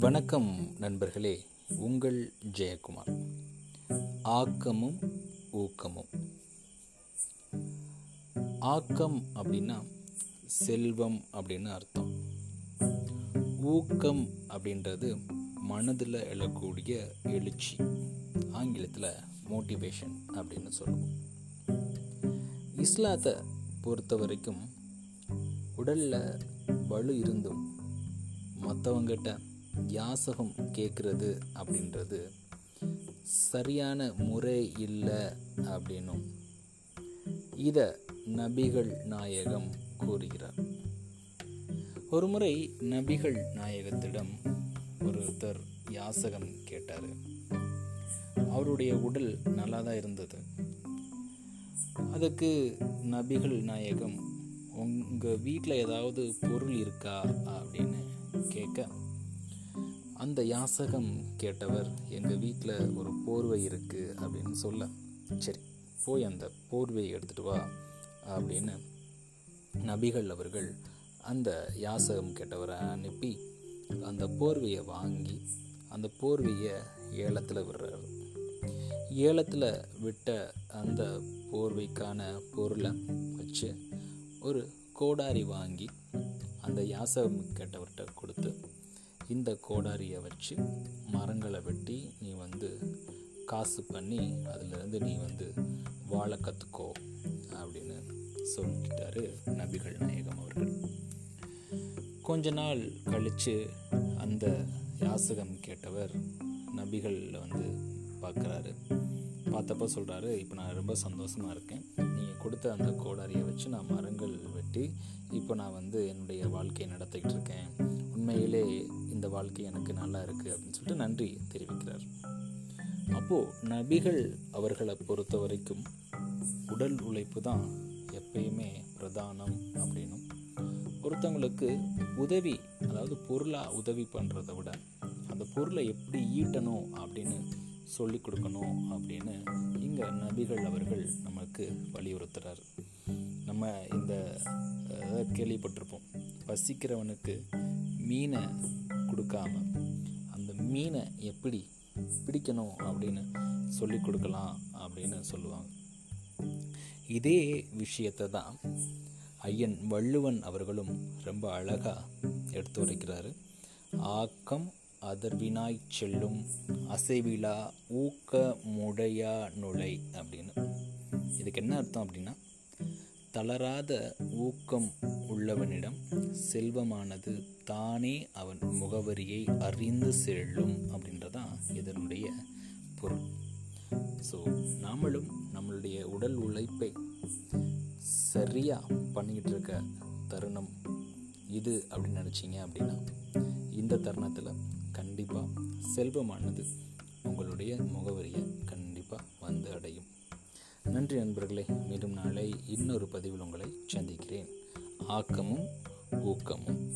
வணக்கம் நண்பர்களே உங்கள் ஜெயக்குமார். ஆக்கமும் ஊக்கமும். ஆக்கம் அப்படின்னா செல்வம் அப்படின்னு அர்த்தம். ஊக்கம் அப்படின்றது மனதில் எழக்கூடிய எழுச்சி ஆங்கிலத்தில் மோட்டிவேஷன் அப்படின்னு சொல்லுவோம். இஸ்லாத்தை பொறுத்த வரைக்கும் உடலில் வலு இருந்தும் மற்றவங்கிட்ட யாசகம் கேட்குறது அப்படின்றது சரியான முறை இல்லை அப்படின்னும். இதை நபிகள் நாயகம் கூறுகிறார். ஒரு முறை நபிகள் நாயகத்திடம் ஒருத்தர் யாசகம் கேட்டார். அவருடைய உடல் நல்லா தான் இருந்தது. அதுக்கு நபிகள் நாயகம் உங்கள் வீட்டில் ஏதாவது பொருள் இருக்கா? அப்படின்னு கேட்க அந்த யாசகம் கேட்டவர் எங்கள் வீட்டில் ஒரு போர்வை இருக்குது அப்படின்னு சொல்ல. சரி போய் அந்த போர்வையை எடுத்துகிட்டு வா அப்படின்னு நபிகள் அவர்கள் அந்த யாசகம் கேட்டவரை அனுப்பி அந்த போர்வையை வாங்கி அந்த போர்வையை ஏலத்தில் விடுறாரு. ஏலத்தில் விட்ட அந்த போர்வைக்கான பொருளை வச்சு ஒரு கோடாரி வாங்கி அந்த யாசகம் கேட்டவர்கிட்ட கொடுத்து இந்த கோடாரியை வச்சு மரங்களை வெட்டி நீ வந்து காசு பண்ணி அதிலிருந்து நீ வந்து வாழ கற்றுக்கோ அப்படின்னு சொல்லிட்டாரு நபிகள் நாயகம் அவர்கள். கொஞ்ச நாள் கழித்து அந்த யாசகம் கேட்டவர் நபிகளில் வந்து பார்க்குறாரு. பார்த்தப்ப சொல்கிறாரு இப்போ நான் ரொம்ப சந்தோஷமாக இருக்கேன். நீங்கள் கொடுத்த அந்த கோடாரியை வச்சு நான் மரங்கள் வெட்டி இப்போ நான் வந்து என்னுடைய வாழ்க்கையை நடத்திக்கிட்டு இருக்கேன். உண்மையிலே இந்த வாழ்க்கை எனக்கு நல்லா இருக்குது அப்படின்னு சொல்லிட்டு நன்றி தெரிவிக்கிறார். அப்போது நபிகள் அவர்களை பொறுத்த வரைக்கும் உடல் உழைப்பு தான் எப்பயுமே பிரதானம் அப்படின்னும். ஒருத்தவங்களுக்கு உதவி அதாவது பொருளாக உதவி பண்ணுறதை விட அந்த பொருளை எப்படி ஈட்டணும் அப்படின்னு சொல்லி கொடுக்கணும் அப்படின்னு இங்கே நபிகள் அவர்கள் நமக்கு வலியுறுத்துகிறார் நம்ம இந்த கேள்விப்பட்டிருப்போம். பசிக்கிறவனுக்கு மீனை கொடுக்காம அந்த மீனை எப்படி பிடிக்கணும் அப்படின்னு சொல்லி கொடுக்கலாம் அப்படின்னு சொல்லுவாங்க. இதே விஷயத்தை தான் ஐயன் வள்ளுவன் அவர்களும் ரொம்ப அழகாக எடுத்து உரைக்கிறாரு. ஆக்கம் அதர்வினாய் செல்லும் அசைவிழா ஊக்க முடையா நுழை அப்படின்னு. இதுக்கு என்ன அர்த்தம் அப்படின்னா தளராத ஊக்கம் உள்ளவனிடம் செல்வமானது தானே அவன் முகவரியை அறிந்து செல்லும் அப்படின்றதான் இதனுடைய பொருள். ஸோ நாமளும் நம்மளுடைய உடல் உழைப்பை சரியாக பண்ணிக்கிட்டு இருக்க தருணம் இது அப்படின்னு நினச்சிங்க அப்படின்னா இந்த தருணத்தில் கண்டிப்பாக செல்வமானது உங்களுடைய முகவரியை நன்றி நண்பர்களே மீண்டும் நாளை இன்னொரு பதிவில் உங்களை சந்திக்கிறேன். ஆக்கமும் ஊக்கமும்.